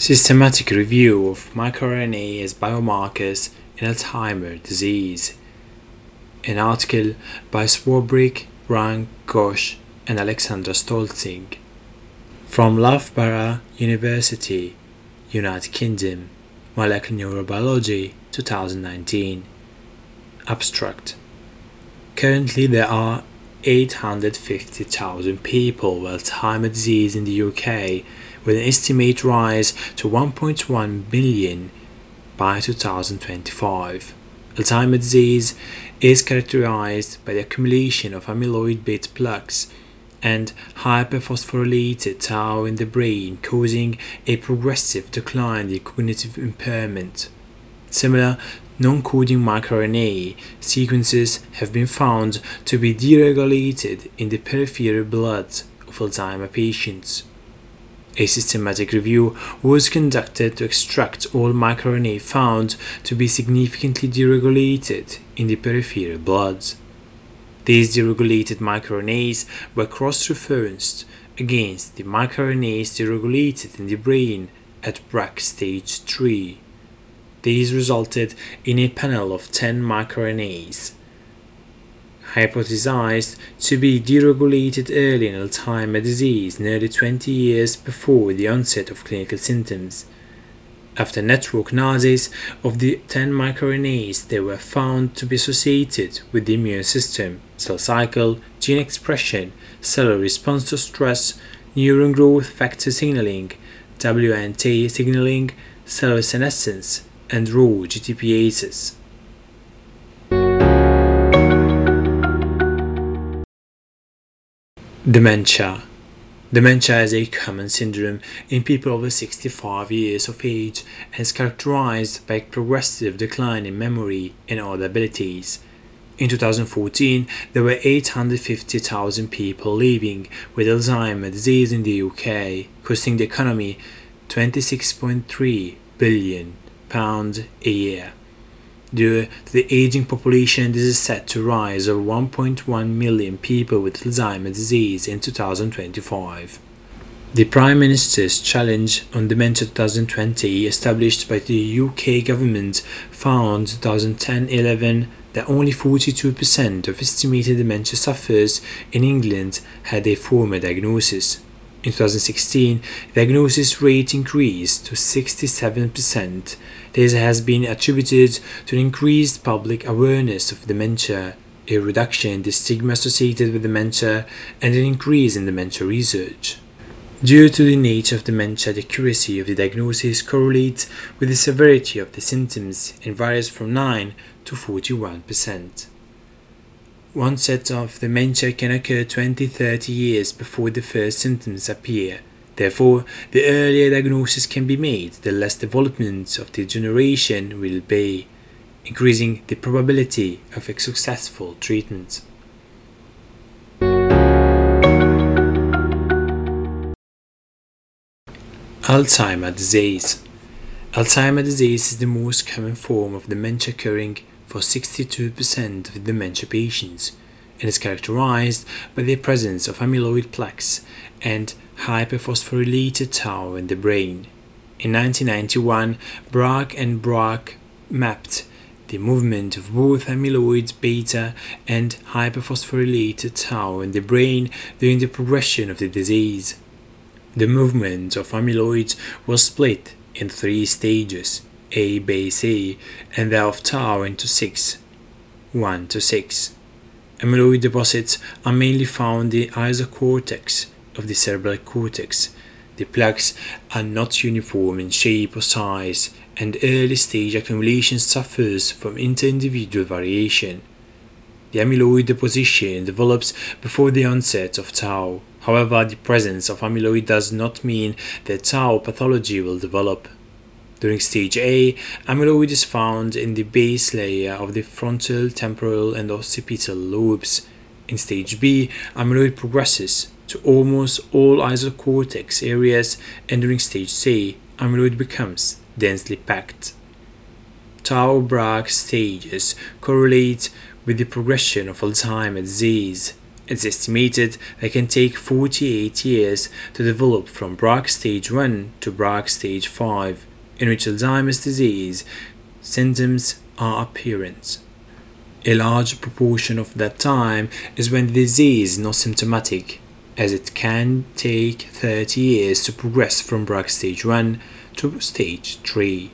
Systematic review of microRNA as biomarkers in Alzheimer's disease. An article by Swarbrick, Rang, Ghosh, and Alexandra Stolzing. From Loughborough University, United Kingdom, Molecular Neurobiology, 2019. Abstract. Currently, there are 850,000 people with Alzheimer's disease in the UK with an estimated rise to 1.1 billion by 2025. Alzheimer's disease is characterized by the accumulation of amyloid beta plaques and hyperphosphorylated tau in the brain, causing a progressive decline in cognitive impairment. Similar non-coding microRNA sequences have been found to be deregulated in the peripheral blood of Alzheimer patients. A systematic review was conducted to extract all microRNA found to be significantly deregulated in the peripheral blood. These deregulated microRNAs were cross-referenced against the microRNAs deregulated in the brain at Braak stage 3. These resulted in a panel of 10 microRNAs hypothesized to be deregulated early in Alzheimer's disease nearly 20 years before the onset of clinical symptoms. After network analysis of the 10 microRNAs, they were found to be associated with the immune system, cell cycle, gene expression, cellular response to stress, neuron growth factor signaling, WNT signaling, cellular senescence, and Rho GTPases. Dementia. Dementia is a common syndrome in people over 65 years of age and is characterized by progressive decline in memory and other abilities. In 2014, there were 850,000 people living with Alzheimer's disease in the UK, costing the economy 26.3 billion pounds a year. Due to the aging population, this is set to rise over 1.1 million people with Alzheimer's disease in 2025. The Prime Minister's Challenge on Dementia 2020, established by the UK government, found 2010-11 that only 42% of estimated dementia sufferers in England had a formal diagnosis. In 2016, the diagnosis rate increased to 67%. This has been attributed to an increased public awareness of dementia, a reduction in the stigma associated with dementia, and an increase in dementia research. Due to the nature of dementia, the accuracy of the diagnosis correlates with the severity of the symptoms and varies from 9 to 41%. Onset of dementia can occur 20-30 years before the first symptoms appear. Therefore, the earlier diagnosis can be made, the less development of degeneration will be, increasing the probability of a successful treatment. Alzheimer's disease. Alzheimer's disease is the most common form of dementia occurring for 62% of dementia patients and is characterized by the presence of amyloid plaques and hyperphosphorylated tau in the brain. In 1991, Braak and Braak mapped the movement of both amyloid beta and hyperphosphorylated tau in the brain during the progression of the disease. The movement of amyloid was split in three stages a, B, C, and that of tau into 6, 1 to 6. Amyloid deposits are mainly found in the isocortex of the cerebral cortex. The plaques are not uniform in shape or size, and early stage accumulation suffers from inter-individual variation. The amyloid deposition develops before the onset of tau. However, the presence of amyloid does not mean that tau pathology will develop. During stage A, amyloid is found in the base layer of the frontal, temporal, and occipital lobes. In stage B, amyloid progresses to almost all isocortex areas, and during stage C, amyloid becomes densely packed. Tau Braak stages correlate with the progression of Alzheimer's disease, It's estimated that it can take 48 years to develop from Braak stage 1 to Braak stage 5, in which Alzheimer's disease symptoms are apparent. A large proportion of that time is when the disease is not symptomatic, as it can take 30 years to progress from Braak stage 1 to stage 3.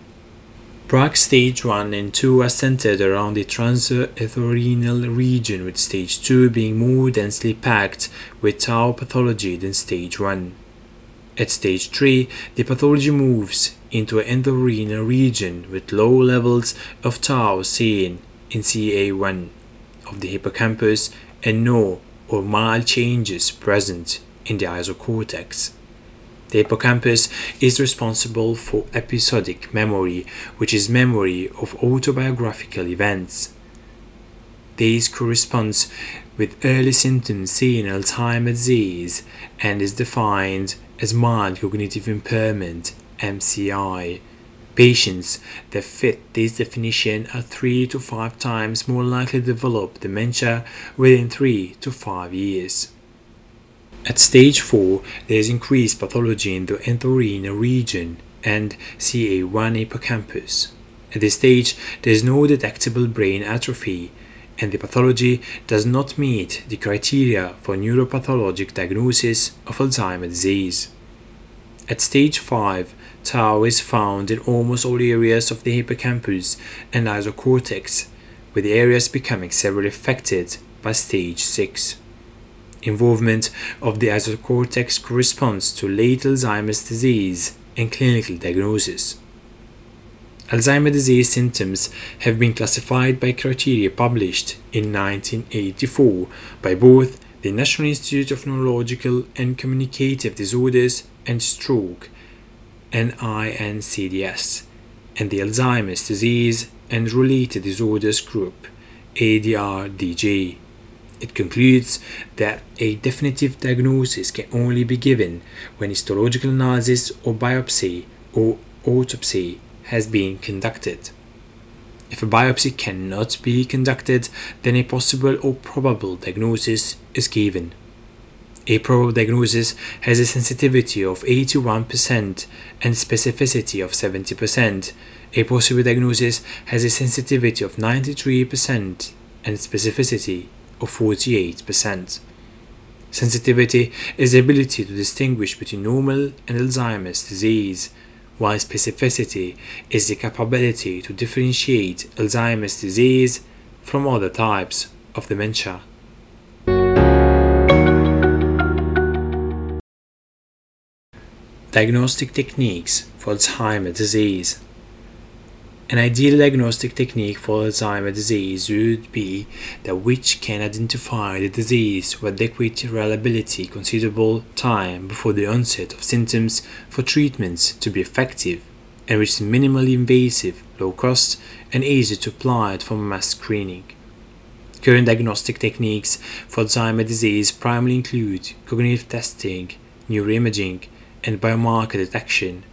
Braak stage 1 and 2 are centered around the transentorhinal region with stage 2 being more densely packed with tau pathology than stage 1. At stage 3, the pathology moves into an entorhinal region with low levels of tau seen in CA1 of the hippocampus and no or mild changes present in the isocortex. The hippocampus is responsible for episodic memory, which is memory of autobiographical events. This corresponds with early symptoms seen in Alzheimer's disease and is defined as mild cognitive impairment MCI. Patients that fit this definition are 3 to 5 times more likely to develop dementia within 3 to 5 years. At stage 4, there is increased pathology in the entorhinal region and CA1 hippocampus. At this stage, there is no detectable brain atrophy, and the pathology does not meet the criteria for neuropathologic diagnosis of Alzheimer's disease. At stage 5, tau is found in almost all areas of the hippocampus and isocortex, with the areas becoming severely affected by stage 6. Involvement of the isocortex corresponds to late Alzheimer's disease and clinical diagnosis. Alzheimer's disease symptoms have been classified by criteria published in 1984 by both the National Institute of Neurological and Communicative Disorders and Stroke NINCDS and the Alzheimer's disease and related disorders group ADRDG. It concludes that a definitive diagnosis can only be given when histological analysis or biopsy or autopsy has been conducted. If a biopsy cannot be conducted, then a possible or probable diagnosis is given. A probable diagnosis has a sensitivity of 81% and specificity of 70%. A possible diagnosis has a sensitivity of 93% and specificity of 48%. Sensitivity is the ability to distinguish between normal and Alzheimer's disease, while specificity is the capability to differentiate Alzheimer's disease from other types of dementia. Diagnostic techniques for Alzheimer's disease. An ideal diagnostic technique for Alzheimer's disease would be that which can identify the disease with adequate reliability considerable time before the onset of symptoms for treatments to be effective and which is minimally invasive, low cost, and easy to apply for mass screening. Current diagnostic techniques for Alzheimer's disease primarily include cognitive testing, neuroimaging, and biomarker detection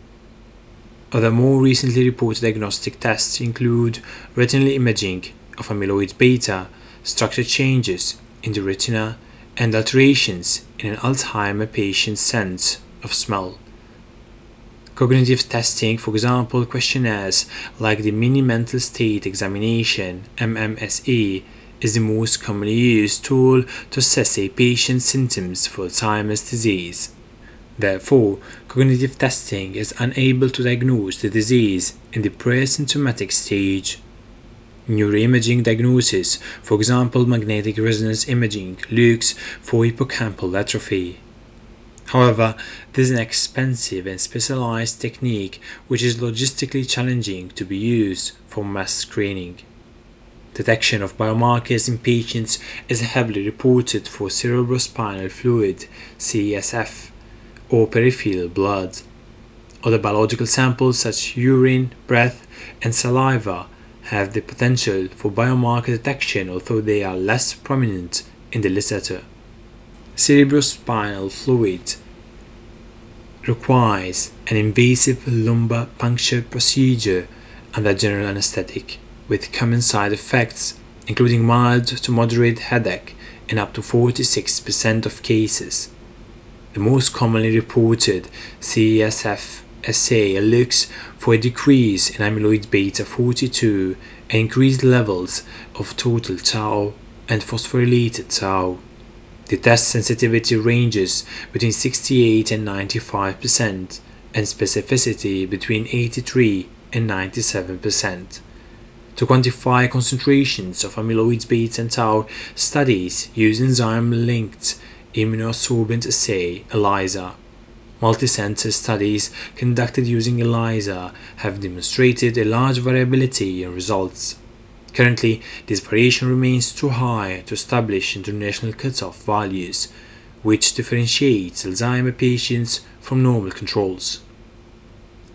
other more recently reported diagnostic tests include retinal imaging of amyloid beta, structure changes in the retina, and alterations in an Alzheimer patient's sense of smell. Cognitive testing, for example, questionnaires like the Mini Mental State Examination MMSE, is the most commonly used tool to assess a patient's symptoms for Alzheimer's disease. Therefore, cognitive testing is unable to diagnose the disease in the pre-symptomatic stage. Neuroimaging diagnosis, for example magnetic resonance imaging, looks for hippocampal atrophy. However, this is an expensive and specialized technique which is logistically challenging to be used for mass screening. Detection of biomarkers in patients is heavily reported for cerebrospinal fluid (CSF) or peripheral blood. Other biological samples such urine, breath, and saliva have the potential for biomarker detection although they are less prominent in the literature. Cerebrospinal fluid requires an invasive lumbar puncture procedure under general anesthetic with common side effects including mild to moderate headache in up to 46% of cases. The most commonly reported CSF assay looks for a decrease in amyloid beta 42 and increased levels of total tau and phosphorylated tau. The test sensitivity ranges between 68 and 95% and specificity between 83 and 97%. To quantify concentrations of amyloid beta and tau, studies use enzyme-linked immunosorbent assay ELISA. Multicenter studies conducted using ELISA have demonstrated a large variability in results. Currently, this variation remains too high to establish international cutoff values, which differentiates Alzheimer patients from normal controls.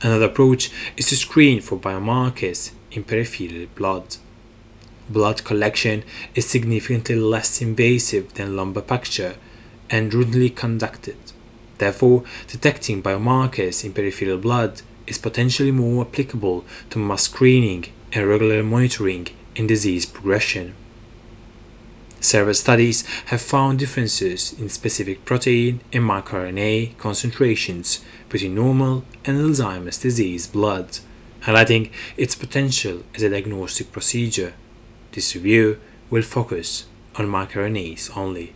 Another approach is to screen for biomarkers in peripheral blood. Blood collection is significantly less invasive than lumpectomy and rudely conducted. Therefore, detecting biomarkers in peripheral blood is potentially more applicable to mass screening and regular monitoring in disease progression. Several studies have found differences in specific protein and microRNA concentrations between normal and Alzheimer's disease blood, highlighting its potential as a diagnostic procedure. This review will focus on microRNAs only.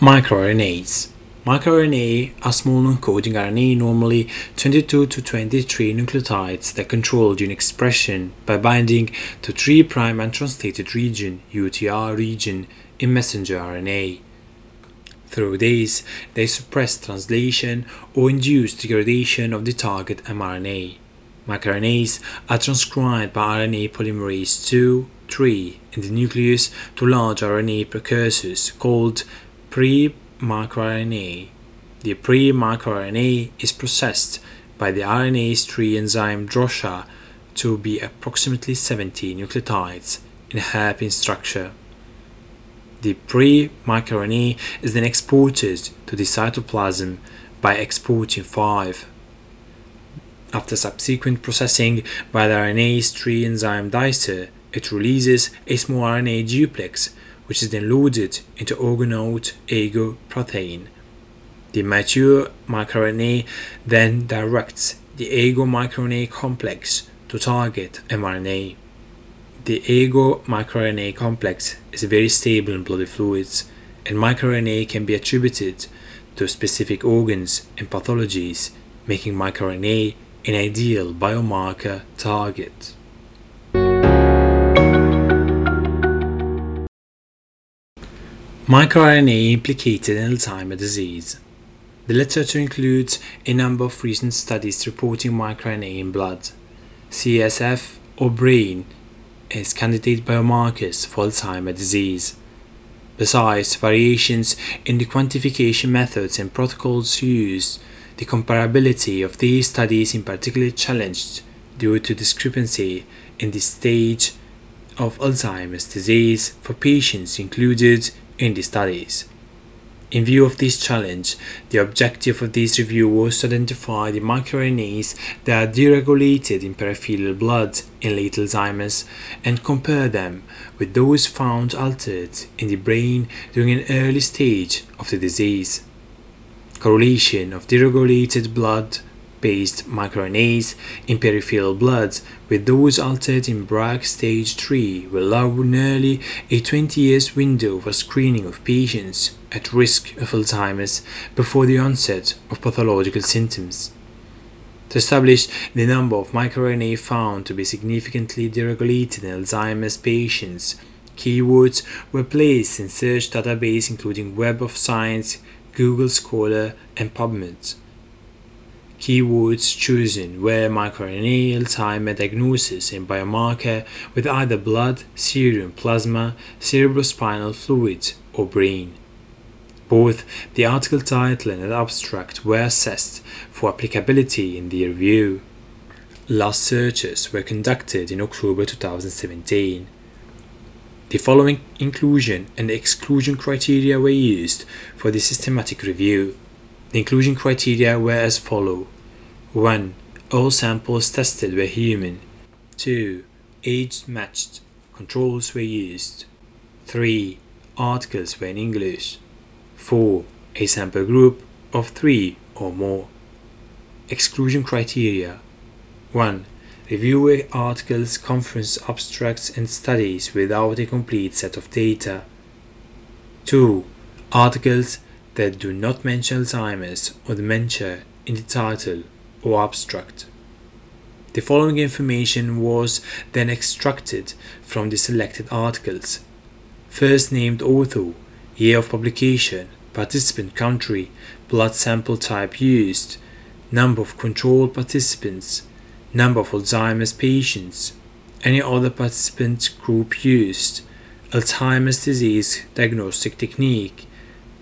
MicroRNAs MicroRNA are small non-coding RNA, normally 22 to 23 nucleotides that control gene expression by binding to 3' untranslated region UTR region in messenger RNA. Through these, they suppress translation or induce degradation of the target mRNA. MicroRNAs are transcribed by RNA polymerase 2, 3 in the nucleus to large RNA precursors called pre microRNA. The pre-microRNA is processed by the RNase 3 enzyme DROSHA to be approximately 70 nucleotides in hairpin structure. The pre-microRNA is then exported to the cytoplasm by exportin 5. After subsequent processing by the RNase 3 enzyme dicer, it releases a small RNA duplex which is then loaded into Argonaute AGO protein. The mature microRNA then directs the AGO microRNA complex to target mRNA. The AGO microRNA complex is very stable in blood fluids, and microRNA can be attributed to specific organs and pathologies, making microRNA an ideal biomarker target. MicroRNA implicated in Alzheimer's disease. The literature includes a number of recent studies reporting microRNA in blood, CSF, or brain as candidate biomarkers for Alzheimer's disease. Besides variations in the quantification methods and protocols used, the comparability of these studies is particularly challenged due to discrepancy in the stage of Alzheimer's disease for patients included in the studies. In view of this challenge, the objective of this review was to identify the microRNAs that are deregulated in peripheral blood in late Alzheimer's and compare them with those found altered in the brain during an early stage of the disease. Correlation of deregulated blood based microRNAs in peripheral blood with those altered in Braak stage 3 will allow nearly a 20 years window for screening of patients at risk of Alzheimer's before the onset of pathological symptoms. To establish the number of microRNA found to be significantly deregulated in Alzheimer's patients, keywords were placed in search databases including Web of Science, Google Scholar, and PubMed. Keywords chosen were microRNA, Alzheimer diagnosis, and biomarker with either blood, serum, plasma, cerebrospinal fluid, or brain. Both the article title and abstract were assessed for applicability in the review. Last searches were conducted in October 2017. The following inclusion and exclusion criteria were used for the systematic review. The inclusion criteria were as follow 1. All samples tested were human. 2. age-matched controls were used. 3. Articles were in English. 4. A sample group of 3 or more. Exclusion criteria 1. Review articles, conference abstracts, and studies without a complete set of data. 2. Articles that do not mention Alzheimer's or dementia in the title or abstract. The following information was then extracted from the selected articles. First named author, year of publication, participant country, blood sample type used, number of control participants, number of Alzheimer's patients, any other participant group used, Alzheimer's disease diagnostic technique,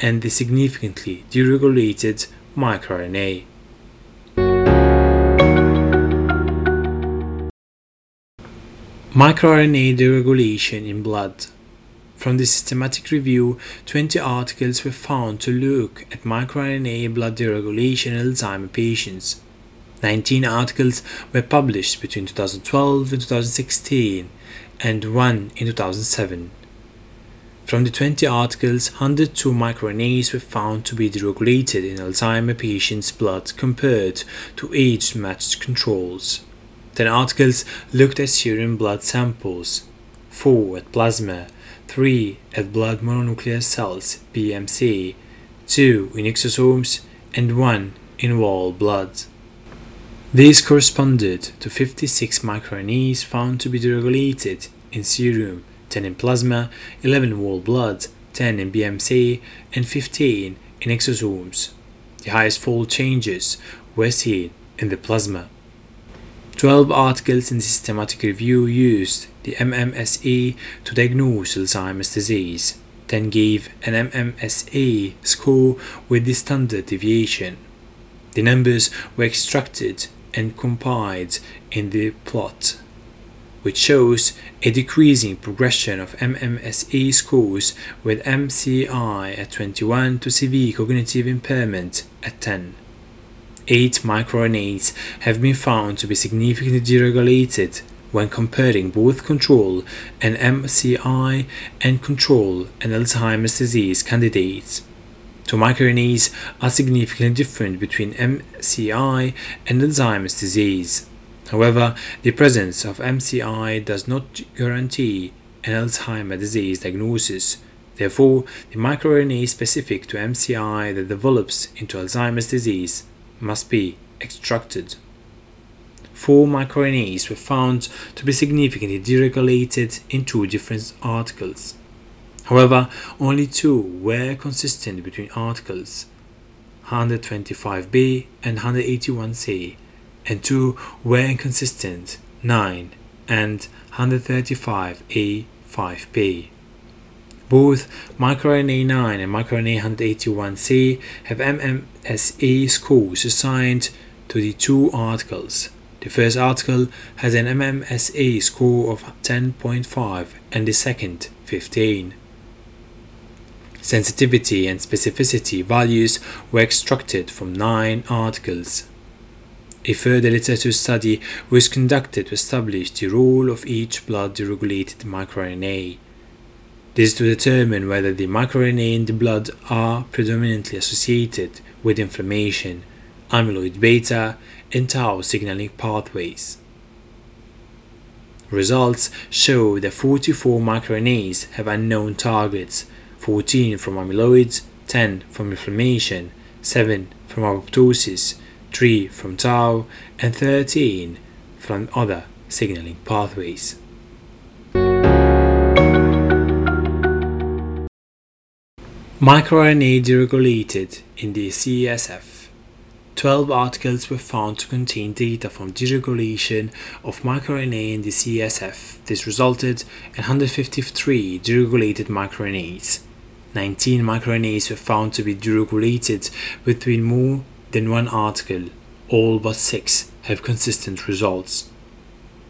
and the significantly deregulated microRNA. MicroRNA deregulation in blood. From the systematic review, 20 articles were found to look at microRNA blood deregulation in Alzheimer patients. 19 articles were published between 2012 and 2016, and one in 2007. From the 20 articles, 102 microRNAs were found to be deregulated in Alzheimer patients' blood compared to age matched controls. 10 articles looked at serum blood samples, 4 at plasma, 3 at blood mononuclear cells BMC, 2 in exosomes, and 1 in whole blood. These corresponded to 56 microRNAs found to be deregulated in serum, 10 in plasma, 11 in whole blood, 10 in BMC, and 15 in exosomes. The highest fold changes were seen in the plasma. 12 articles in the systematic review used the MMSE to diagnose Alzheimer's disease. 10 gave an MMSE score with the standard deviation. The numbers were extracted and compiled in the plot, which shows a decreasing progression of MMSE scores with MCI at 21 to severe cognitive impairment at 10. 8 microRNAs have been found to be significantly deregulated when comparing both control and MCI and control and Alzheimer's disease candidates. Two microRNAs are significantly different between MCI and Alzheimer's disease. However, the presence of MCI does not guarantee an Alzheimer's disease diagnosis. Therefore, the microRNA specific to MCI that develops into Alzheimer's disease must be extracted. Four microRNAs were found to be significantly deregulated in two different articles. However, only two were consistent between articles 125b and 181c, and two were inconsistent 9 and 135a5b. Both microRNA 9 and microRNA 181c have MMSE scores assigned to the two articles. The first article has an MMSE score of 10.5 and the second 15. Sensitivity and specificity values were extracted from nine articles. A further literature study was conducted to establish the role of each blood deregulated microRNA. This to determine whether the microRNA in the blood are predominantly associated with inflammation, amyloid beta, and tau signaling pathways. Results show that 44 microRNAs have unknown targets 14 from amyloid, 10 from inflammation, 7 from apoptosis, 3 from tau, and 13 from other signaling pathways. MicroRNA deregulated in the CSF. 12 articles were found to contain data from deregulation of microRNA in the CSF. This resulted in 153 deregulated microRNAs. 19 microRNAs were found to be deregulated between more than one article. All but 6 have consistent results.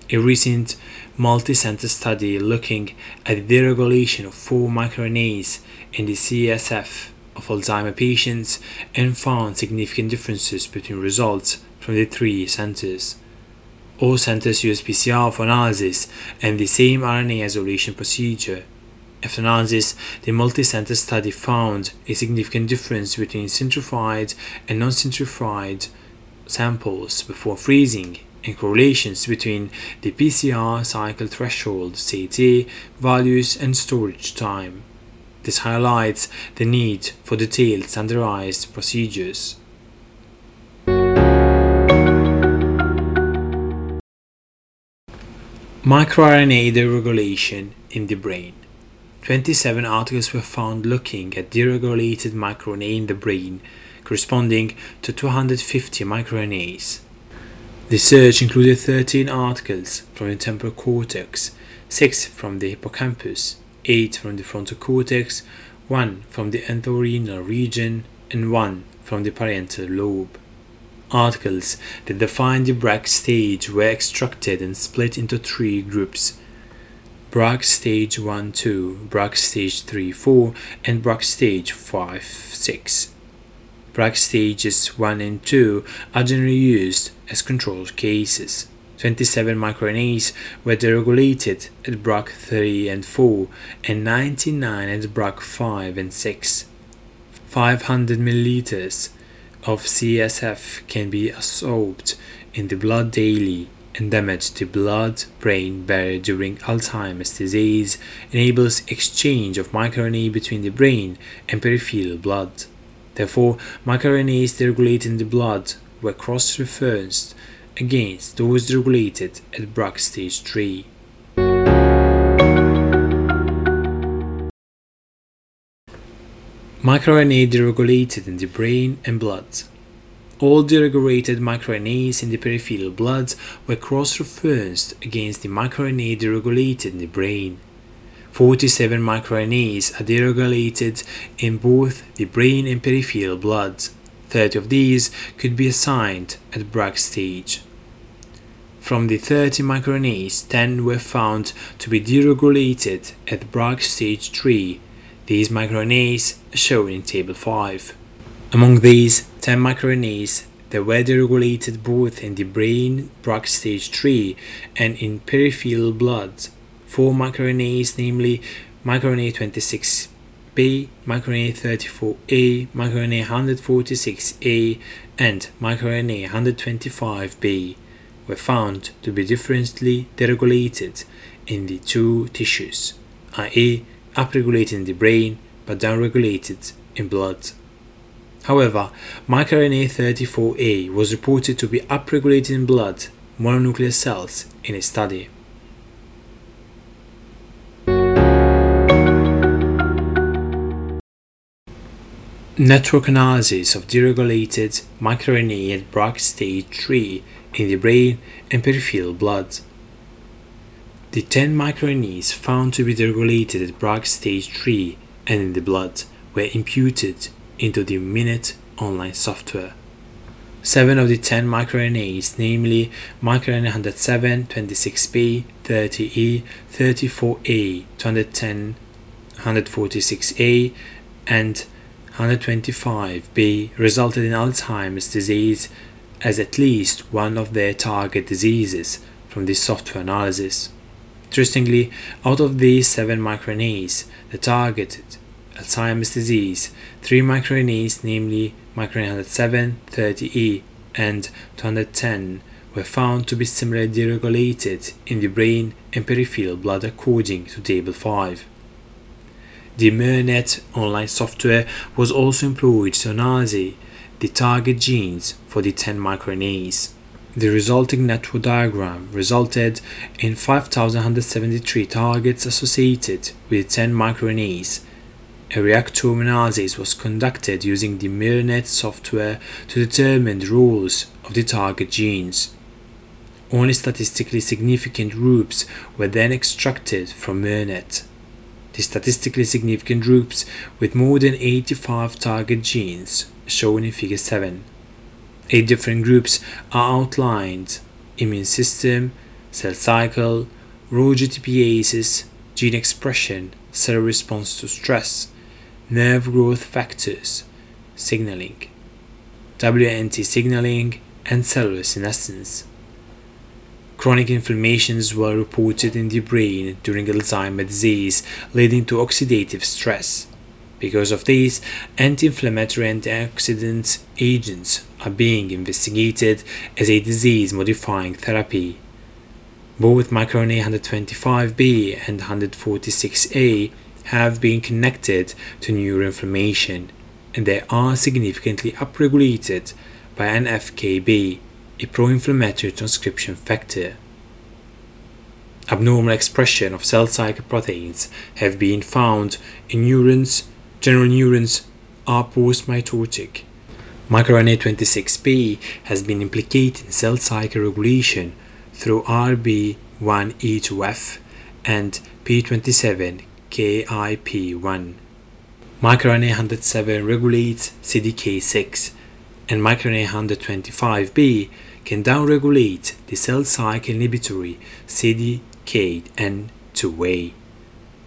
A recent multi-center study looking at the deregulation of four microRNAs in the CSF of Alzheimer patients and found significant differences between results from the three centers. All centers use PCR for analysis and the same RNA isolation procedure. After analysis, the multi-center study found a significant difference between centrifuged and non-centrifuged samples before freezing and correlations between the PCR cycle threshold CT values and storage time. This highlights the need for detailed standardized procedures. MicroRNA deregulation in the brain. 27 articles were found looking at deregulated microRNA in the brain, corresponding to 250 microRNAs. The search included 13 articles from the temporal cortex, 6 from the hippocampus, 8 from the frontal cortex, 1 from the entorhinal region, and 1 from the parietal lobe. Articles that defined the Braak stage were extracted and split into three groups Braak stage 1 2, Braak stage 3 4, and Braak stage 5 6. Braak stages 1 and 2 are generally used as control cases. 27 microRNAs were deregulated at Braak 3 and 4, and 99 at Braak 5 and 6. 500 milliliters of CSF can be absorbed in the blood daily and damage to blood-brain barrier during Alzheimer's disease enables exchange of microRNA between the brain and peripheral blood. Therefore, microRNAs deregulated in the blood were cross-referenced against those regulated at Braak stage 3. MicroRNA deregulated in the brain and blood. All deregulated microRNAs in the peripheral blood were cross-referenced against the microRNA deregulated in the brain. 47 microRNAs are deregulated in both the brain and peripheral blood. 30 of these could be assigned at Braak stage. From the 30 microRNAs, 10 were found to be deregulated at Braak stage 3. These microRNAs are shown in Table 5. Among these 10 microRNAs that were deregulated both in the brain Braak stage 3 and in peripheral blood, 4 microRNAs, namely microRNA 26b, microRNA 34a, microRNA 146a, and microRNA 125b, were found to be differently deregulated in the two tissues, i.e., upregulated in the brain but downregulated in blood. However, microRNA 34A was reported to be upregulated in blood mononuclear cells in a study. Network analysis of deregulated microRNA at Braak stage 3 in the brain and peripheral blood. The 10 microRNAs found to be deregulated at Braak stage 3 and in the blood were imputed into the MIRNet online software. Seven of the 10 microRNAs, namely microRNA 107, 26b, 30e, 34a, 210, 146a, and 125b, resulted in Alzheimer's disease as at least one of their target diseases from this software analysis. Interestingly, out of these seven microRNAs, the targeted Alzheimer's disease, three microRNAs, namely microRNA 107, 30E, and 210, were found to be similarly deregulated in the brain and peripheral blood according to Table 5. The MIRNet online software was also employed to analyze the target genes for the 10 microRNAs. The resulting network diagram resulted in 5,173 targets associated with 10 microRNAs a reactome analysis was conducted using the MIRNet software to determine the roles of the target genes. Only statistically significant groups were then extracted from MIRNet. The statistically significant groups with more than 85 target genes shown in Figure 7. Eight different groups are outlined immune system, cell cycle, Rho GTPases, gene expression, cell response to stress, nerve growth factors, signaling, WNT signaling, and cellular senescence. Chronic inflammations were reported in the brain during Alzheimer's disease, leading to oxidative stress. Because of this, anti inflammatory antioxidant agents are being investigated as a disease modifying therapy. Both microRNA 125B and 146A have been connected to neuroinflammation, and they are significantly upregulated by NF-κB, a pro-inflammatory transcription factor. Abnormal expression of cell cycle proteins have been found in neurons. General neurons are post-mitotic. MicroRNA 26B has been implicated in cell cycle regulation through RB1E2F and P27KIP1. MicroRNA 107 regulates CDK6 and microRNA 125B can downregulate the cell cycle inhibitory CDKN2A.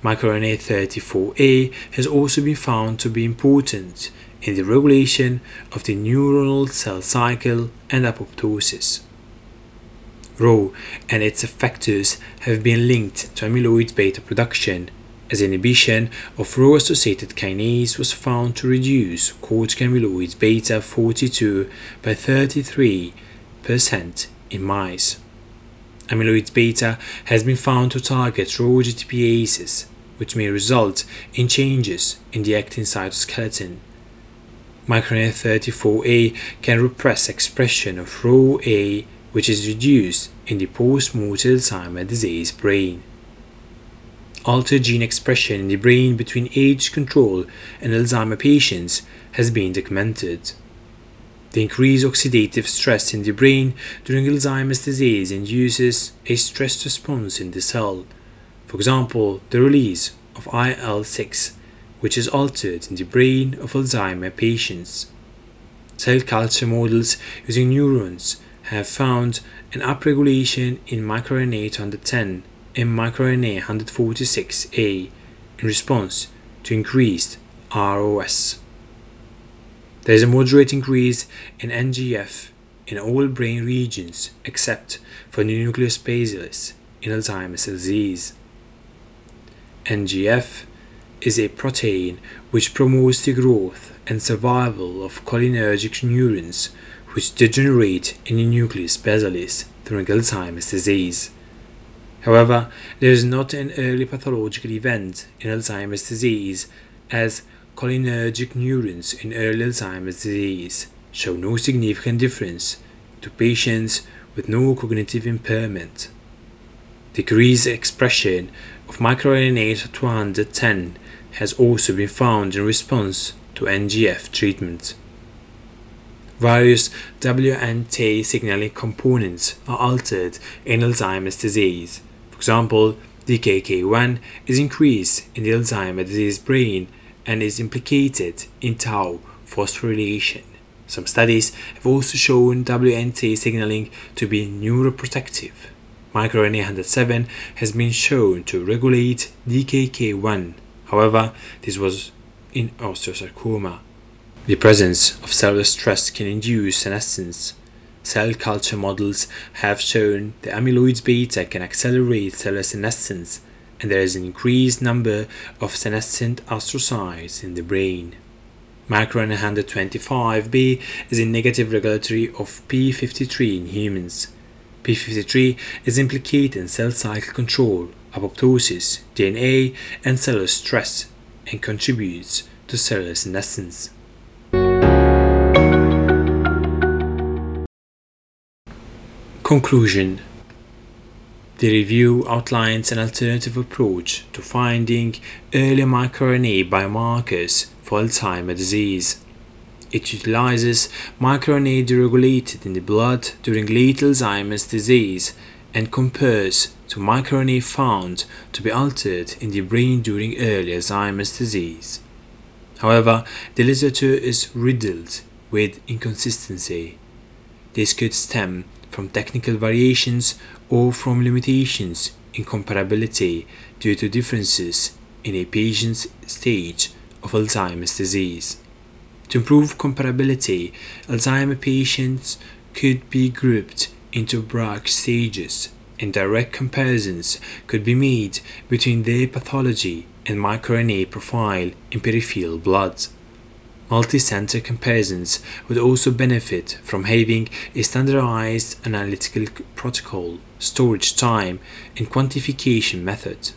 MicroRNA 34A has also been found to be important in the regulation of the neuronal cell cycle and apoptosis. Rho and its effectors have been linked to amyloid beta production as inhibition of Rho associated kinase was found to reduce cortical amyloid beta 42 by 33% in mice. Amyloid beta has been found to target Rho GTPases, which may result in changes in the actin cytoskeleton. MicroRNA 34A can repress expression of Rho A, which is reduced in the post-mortem Alzheimer's disease brain altered gene expression in the brain between age control and Alzheimer patients has been documented. The increased oxidative stress in the brain during Alzheimer's disease induces a stress response in the cell. For example, the release of IL 6, which is altered in the brain of Alzheimer patients. Cell culture models using neurons have found an upregulation in microRNA 210 in microRNA 146A in response to increased ROS. There is a moderate increase in NGF in all brain regions except for the nucleus basalis in Alzheimer's disease. NGF is a protein which promotes the growth and survival of cholinergic neurons which degenerate in the nucleus basalis during Alzheimer's disease. However, there is not an early pathological event in Alzheimer's disease as cholinergic neurons in early Alzheimer's disease show no significant difference to patients with no cognitive impairment. Decreased expression of microRNA 210 has also been found in response to NGF treatment. Various WNT signaling components are altered in Alzheimer's disease example, DKK1 is increased in the Alzheimer's disease brain and is implicated in tau phosphorylation. Some studies have also shown WNT signaling to be neuroprotective. MicroRNA 107 has been shown to regulate DKK1. However, this was in osteosarcoma. The presence of cellular stress can induce senescence Cell culture models have shown that amyloid beta can accelerate cellular senescence and there is an increased number of senescent astrocytes in the brain. Micron 125b is a negative regulatory of p53 in humans. p53 is implicated in cell cycle control, apoptosis, DNA, and cellular stress, and contributes to cellular senescence. Conclusion The review outlines an alternative approach to finding early microRNA biomarkers for Alzheimer's disease. It utilizes microRNA deregulated in the blood during late Alzheimer's disease and compares to microRNA found to be altered in the brain during early Alzheimer's disease. However, the literature is riddled with inconsistency. This could stem from technical variations or from limitations in comparability due to differences in a patient's stage of Alzheimer's disease. To improve comparability, Alzheimer patients could be grouped into Braak stages and direct comparisons could be made between their pathology and microRNA profile in peripheral blood. Multi-center comparisons would also benefit from having a standardized analytical protocol, storage time, and quantification method.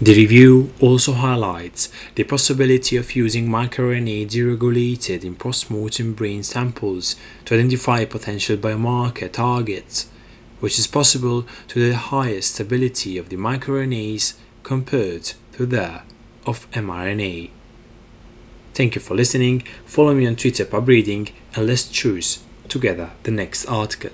The review also highlights the possibility of using microRNA deregulated in postmortem brain samples to identify potential biomarker targets, which is possible to the higher stability of the microRNAs compared to that of mRNA. Thank you for listening. Follow me on Twitter pub reading and let's choose together the next article.